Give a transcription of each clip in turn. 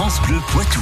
France Bleu Poitou.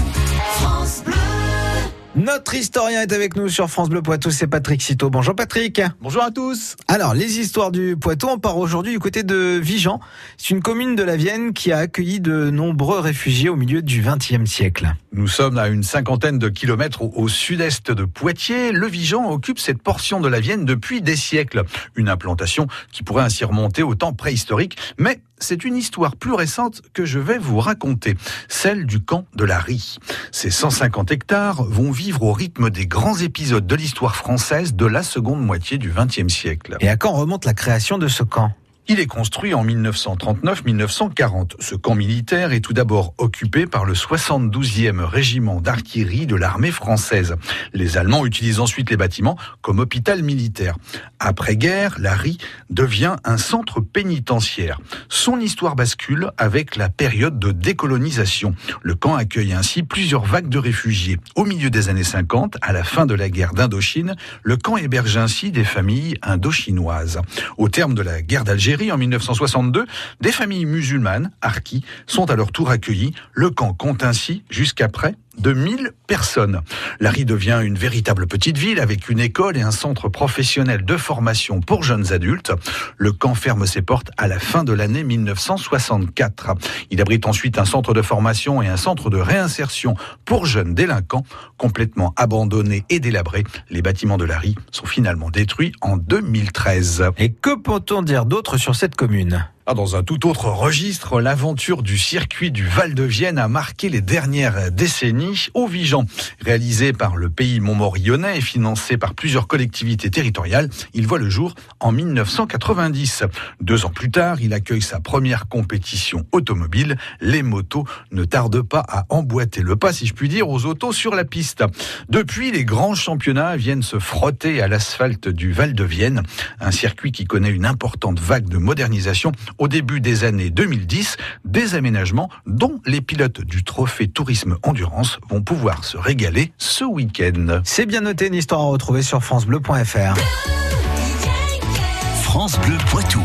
Notre historien est avec nous sur France Bleu Poitou, c'est Patrick Citeau. Bonjour Patrick. Bonjour à tous. Alors, les histoires du Poitou, on part aujourd'hui du côté de Vigan. C'est une commune de la Vienne qui a accueilli de nombreux réfugiés au milieu du XXe siècle. Nous sommes à une cinquantaine de kilomètres au, au sud-est de Poitiers. Le Vigan occupe cette portion de la Vienne depuis des siècles. Une implantation qui pourrait ainsi remonter au temps préhistorique, mais c'est une histoire plus récente que je vais vous raconter, celle du camp de la Rie. Ces 150 hectares vont vivre au rythme des grands épisodes de l'histoire française de la seconde moitié du XXe siècle. Et à quand remonte la création de ce camp? Il est construit en 1939-1940. Ce camp militaire est tout d'abord occupé par le 72e régiment d'artillerie de l'armée française. Les Allemands utilisent ensuite les bâtiments comme hôpital militaire. Après-guerre, la RI devient un centre pénitentiaire. Son histoire bascule avec la période de décolonisation. Le camp accueille ainsi plusieurs vagues de réfugiés. Au milieu des années 50, à la fin de la guerre d'Indochine, le camp héberge ainsi des familles indochinoises. Au terme de la guerre d'Algérie, en 1962, des familles musulmanes, harkis, sont à leur tour accueillies. Le camp compte ainsi, jusqu'à près de 1000 personnes. Larry devient une véritable petite ville avec une école et un centre professionnel de formation pour jeunes adultes. Le camp ferme ses portes à la fin de l'année 1964. Il abrite ensuite un centre de formation et un centre de réinsertion pour jeunes délinquants complètement abandonnés et délabrés. Les bâtiments de Larry sont finalement détruits en 2013. Et que peut-on dire d'autre sur cette commune? Ah, dans un tout autre registre, l'aventure du circuit du Val de Vienne a marqué les dernières décennies au Vigan. Réalisé par le pays montmorillonnais et financé par plusieurs collectivités territoriales, il voit le jour en 1990. Deux ans plus tard, il accueille sa première compétition automobile. Les motos ne tardent pas à emboîter le pas, si je puis dire, aux autos sur la piste. Depuis, les grands championnats viennent se frotter à l'asphalte du Val de Vienne, un circuit qui connaît une importante vague de modernisation au début des années 2010 des aménagements dont les pilotes du Trophée Tourisme Endurance vont pouvoir se régaler ce week-end. C'est bien noté, une histoire à retrouver sur francebleu.fr. France Bleu Poitou.